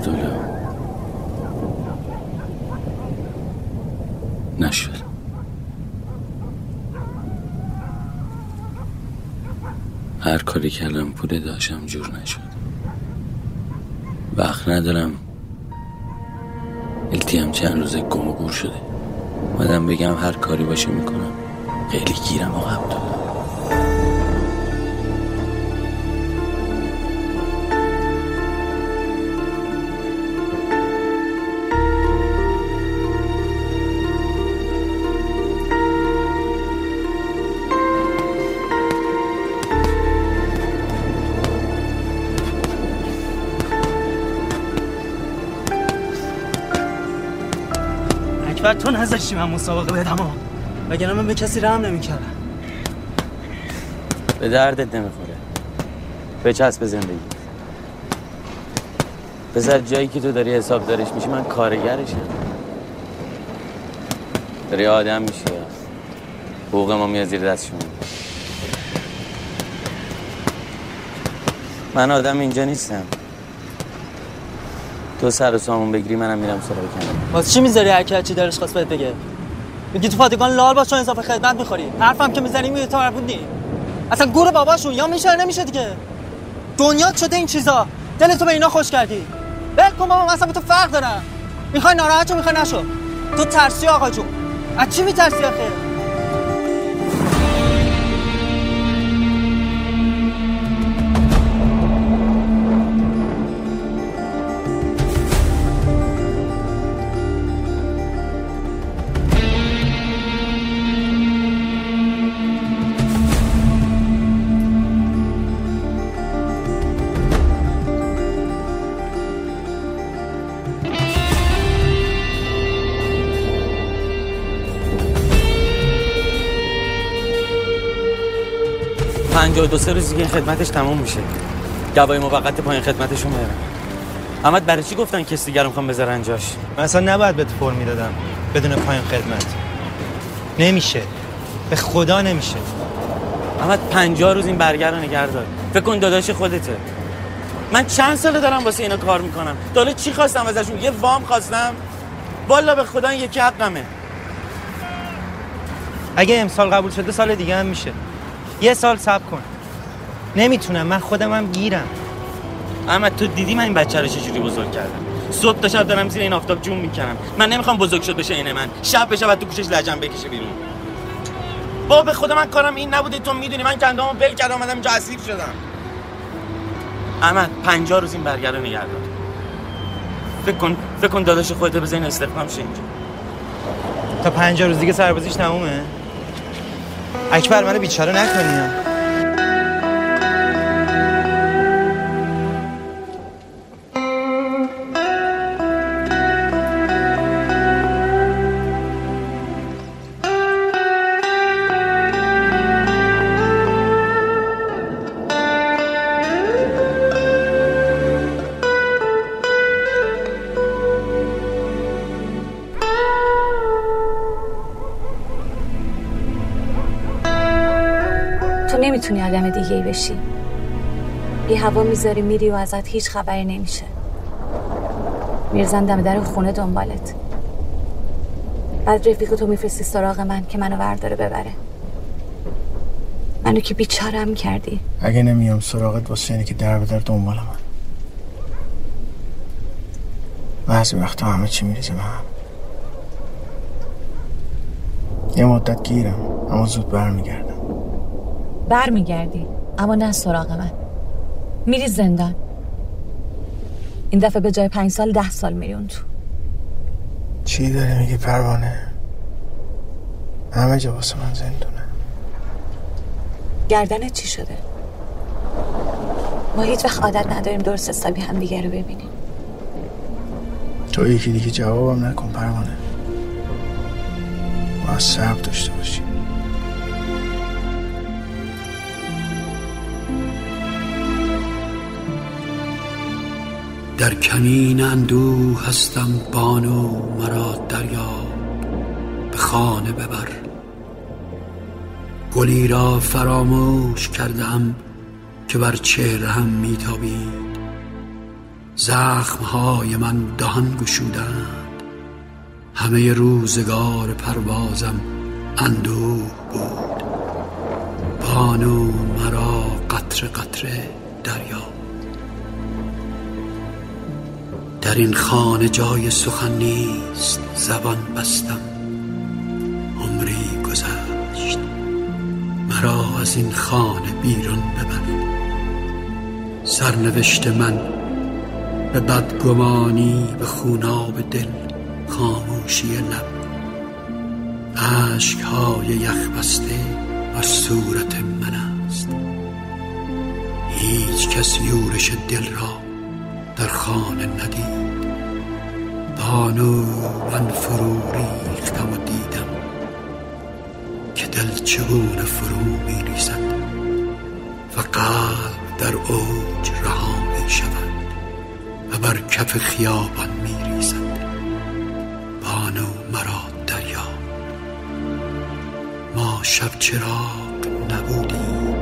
عبدالله نشد هر کاری کردم پوله داشتم جور نشد وقت ندارم التیم چند روزه گم و گور شده مادم بگم هر کاری باشه می‌کنم خیلی گیرم آقا عبدالله اکبر تو نذاشتی من مسابقه بدم وگرنه من به کسی رحم نمی‌کردم؟ به دردت نمی‌خوره. به چسب زندگی. بذار جایی که تو داری حساب دارش میشی من کارگرشم. داری آدم میشی. حقوق ما میاد زیر دست شما من آدم اینجا نیستم. تو سر سامون بگیری منم میرم سراغ کنم واسه چی می‌ذاری هر کی چی دلش خواست بهت بگه؟ میگی تو پادگان لال باش چون اضافه خدمت می‌خوری. حرفم که می‌زنی میگه نی. اصلا گور باباشون یا میشه نمیشه دیگه. دنیا شده این چیزا. دل تو به اینا خوش کردی. کن بابا من اصلا با تو فرق دارم. می‌خوای ناراحت شو می‌خوای نشو. تو ترسی آقا جون. از چی میترسی آخه؟ پنجاه و دو سه روزی که این خدمتش تموم میشه. گواهی موقت پایین خدمتشون میارم. احمد برای چی گفتن کسی دیگر می‌خوام بذارن جاش؟ من اصلا نباید بهت فرم می‌دادم بدون پایان خدمت. نمیشه. به خدا نمیشه. احمد پنجاه روز این برگر رو نگه دار. فکر کن داداش خودته. من چند ساله دارم واسه اینا کار می‌کنم. دالا چی خواستم ازشون؟ یه وام خواستم. والا به خدا این یکی حقمه. اگه امسال قبول شده سال دیگه هم میشه. یه سال صبر کن. نمی‌تونم من خودم هم گیرم. احمد تو دیدی من این بچه رو چجوری بزرگ کردم؟ صبح تا شب دارم زیر این آفتاب جون می‌کنم. من نمی‌خوام بزرگ شد بشه این من. شب بشه بعد تو گوشش لجن بکشه بیرون. با به خدا من کارم این نبوده تو می‌دونی من کندامو بل کردم اومدم اینجا اسیر شدم. احمد پنجاه روز این برگر رو نگه دار. فکر کن فکر کن داداش خودت بزن این استخدام شه اینجا. تا پنجاه روز دیگه سربازیش تمومه؟ اکبر منو بیچاره نکنیم نمی‌تونی آدم دیگه ای بشی. یه هوا می‌ذاری میری و ازت هیچ خبری نمیشه. میرزن دم در خونه دنبالت. بعد رفیق تو میفرستی سراغ من که منو ورداره ببره. منو که بیچارم کردی. اگه نمیام سراغت واسه اینه که در به در دنبال من. بعضی وقتا همه چی میریزه به هم. یه مدت گیرم اما زود برمیگردم. برمیگردی. اما نه سراغ من. میری زندان. این دفعه به جای پنج سال ده سال میری اون تو. چی داری میگی پروانه؟ همه جا واسه من زندونه. گردنت چی شده؟ ما هیچ وقت عادت نداریم درست حسابی هم دیگه رو ببینیم. تو یکی دیگه جوابم نکن پروانه. باید صبر داشته باشی. در کمین اندوه هستم بانو مرا دریاب به خانه ببر. گلی را فراموش کردم که بر چهره هم میتابید زخمهای من دهان گشودند. همه روزگار پروازم اندوه بود. بانو مرا قطره قطره دریا در این خانه جای سخن نیست زبان بستم عمری گذشت. مرا از این خانه بیرون ببر. سرنوشت من به بدگمانی به خوناب دل خاموشی لب. اشکهای یخ بسته بر صورت من است. هیچ کس یورش دل را در خانه ندید. بانو من فرو ریختم و دیدم که دل چگونه فرو می ریزد و قلب در اوج رها می شود و بر کف خیابان می ریزد بانو مرا دریا. ما شب چراغ نبودیم.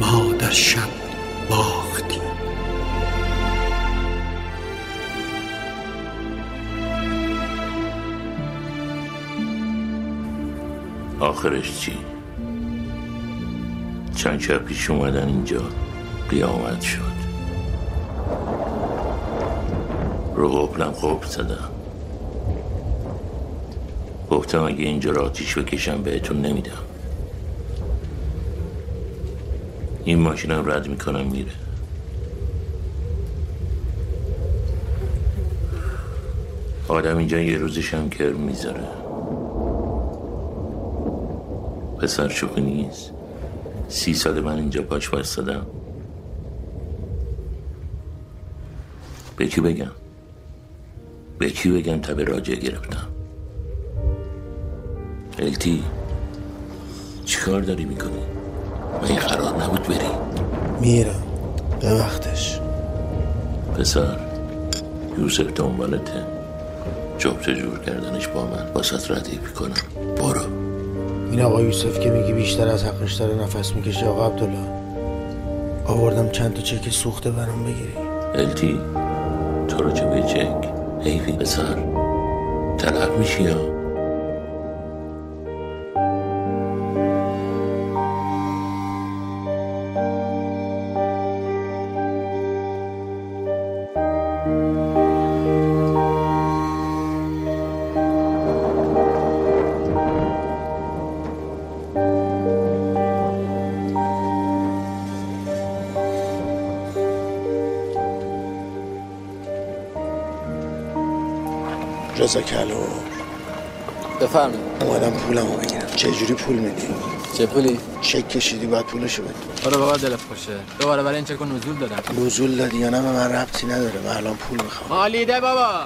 ما در شب باختیم. آخرش چی؟ چند شب پیش اومدن اینجا قیامت شد. رو قبلم قبل زدم. گفتم اگه اینجا را آتیش بکشم بهتون نمیدم. این ماشینم رد می‌کنم میره. آدم اینجا یه روزش هم کرم می‌ذاره. پسر شوخی نیست؟ سی سال من اینجا پاش بستدم به کی بگم؟ به کی بگم تب راجع گرفتم؟ التی چیکار داری می‌کنی؟ من این قرار نبود بری میرم. به وقتش. پسر یوسف دنبالته. جبت جور کردنش با من. باست ردیف کنم برو. این آقا یوسف که میگی بیشتر از حقش داره نفس می‌کشه آقا عبدالله. آوردم چند تا چک سوخته برام بگیری. التی تو رو چه به چک حیفی پسر طلب میشی یا؟ رضا کلو بفرمایید. اومدم پولمو بگیرم. چه جوری پول میدی؟ چه پولی؟ چک کشیدی باید پولشو بدی برو بابا دلت خوشه. دوباره برای این چک نزول دادم نزول دادی یا نه؟ به من ربطی نداره. من الان پول می‌خوام. مالیده بابا.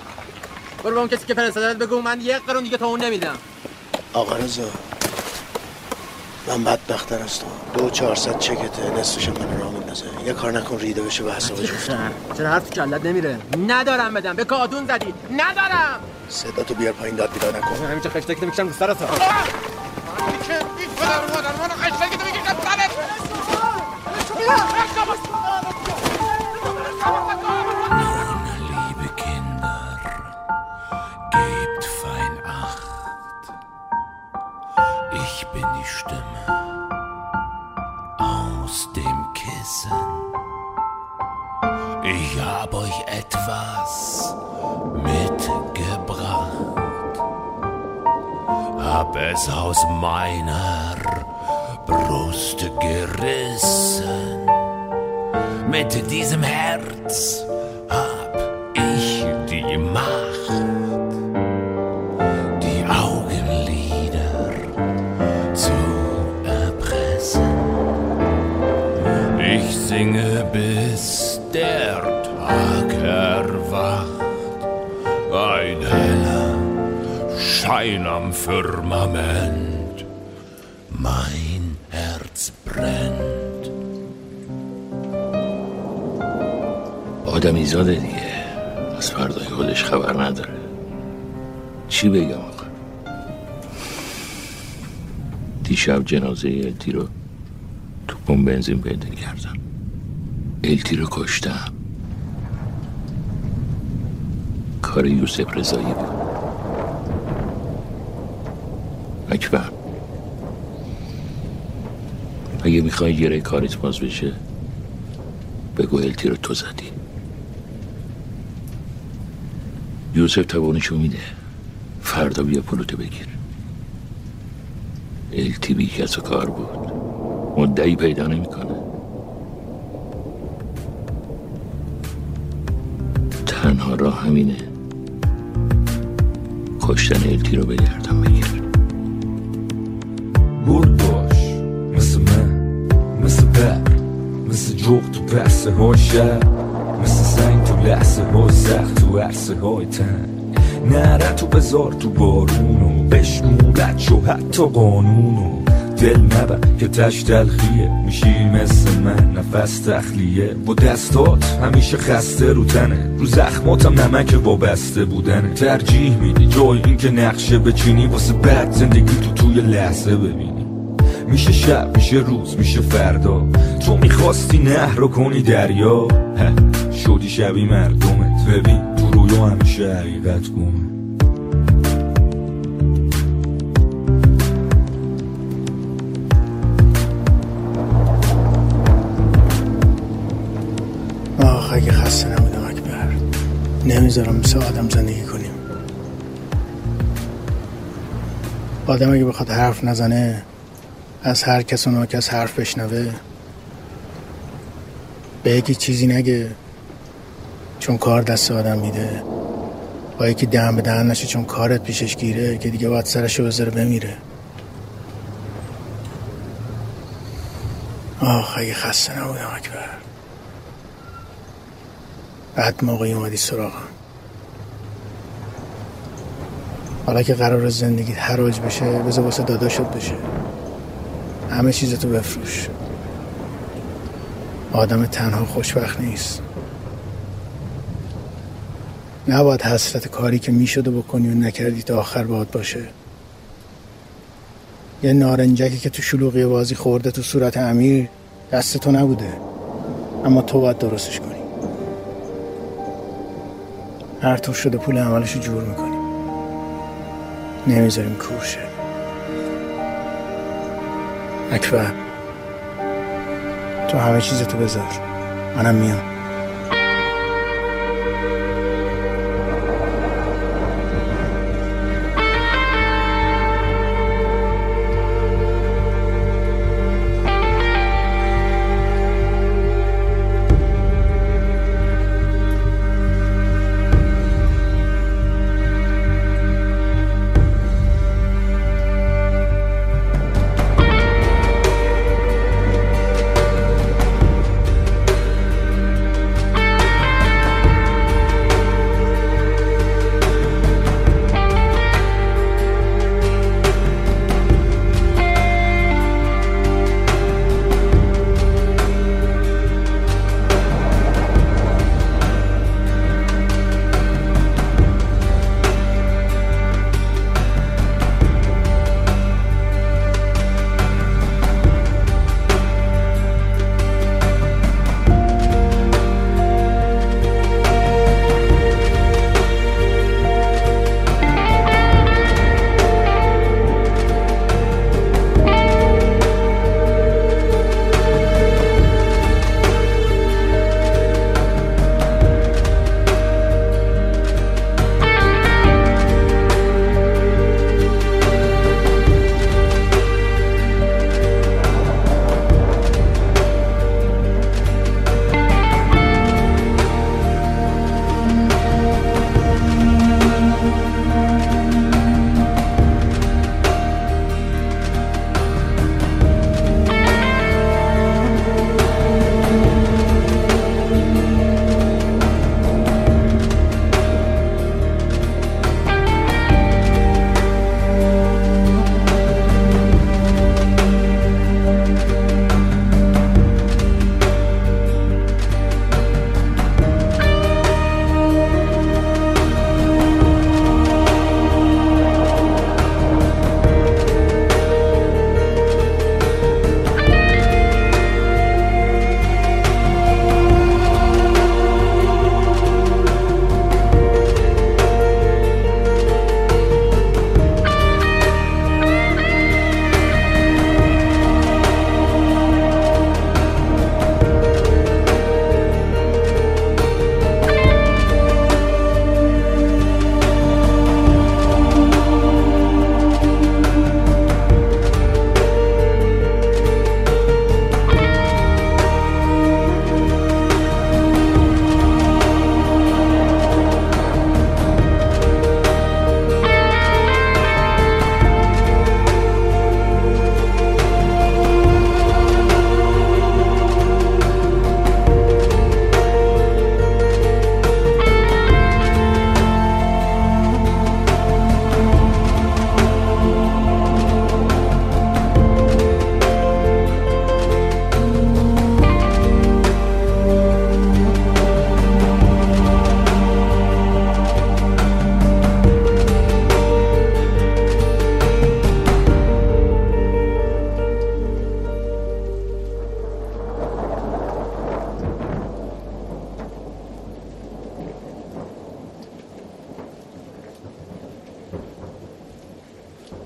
برو به اون کسی که فرستادت بگو. من یک قرون دیگه تا اون نمیدم. آقا رضا من بدبختر از تو دو چهارصد چکته نصفش من راه میندازه یه کار نکن ریده بشه به حساب جفت چرا حرف تو کلت نمیره؟ ندارم بدم. به کادون زدی. ندارم. صدا تو بیار پایین داد بیدار نکن همیشه خشتک می‌کشم رو سرت Liebe Mit diesem Herz hab ich die Macht, die Augenlider zu erpressen. Ich singe, bis der Tag erwacht. Ein heller Schein am Firmament. Mein آدمی زاده دیگه. از فردای خودش خبر نداره. چی بگم آقا دیشب جنازه التی رو تو پمپ بنزین پیدا کردم التی رو کشتم. کار یوسف رضایی بود. اکبر اگه می‌خوای گره کاریت باز بشه بگو التی رو تو زدی. یوسف توانشو میده. فردا بیا پلوتو بگیر. التی بی کس و کار بود مدعی پیدا نمی‌کنه. تنها راه همینه. کشتن التی رو بگردم بگیر. گل باش. مثل من مثل بر مثل جغ تو بحثه های شهر مثل سنگ تو لحظه های سخت تو عرصه های تن. نره تو بذار تو بارونو. بشمولت شو حتی قانونو. دل نبر که تش تلخیه. میشی مثل من نفس تخلیه. با دستات همیشه خسته رو تنه. رو زخماتم نمک وابسته بودنه. ترجیح میدی جای این که نقشه بچینی. واسه بعد زندگی تو توی لحظه ببینی. میشه شب میشه روز میشه فردا. تو می‌خواستی نهر رو کنی دریا. شدی شبی مردمت ببین تو رویا همیشه حقیقت گمه آخ اگه خسته نبودم اکبر نمی‌ذارم مثل آدم زندگی کنیم. آدم اگه بخواد حرف نزنه از هر کس و ناکس حرف بشنوه. به یکی چیزی نگه. چون کار دست آدم میده. با یکی دهن به دهن نشه چون کارت پیشش گیره که دیگه باید سرشو بذاره بمیره. آخ اگه خسته نبودم اکبر. بعد موقعی اومدی سراغم حالا که قرار زندگیت حراج بشه بذار واسه داداشت بشه. همه چیزتو بفروش. آدم تنها خوشبخت نیست. نباید حسرت کاری که می‌شد و بکنی و نکردی تا آخر باید باشه. یه نارنجکی که تو شلوغی بازی خورده تو صورت امیر دست تو نبوده. اما تو باید درستش کنی. هر طور شده پول عملشو جور می‌کنیم نمی‌ذاریم کورشه اکبر تو همه چیزتو بذار. منم میام.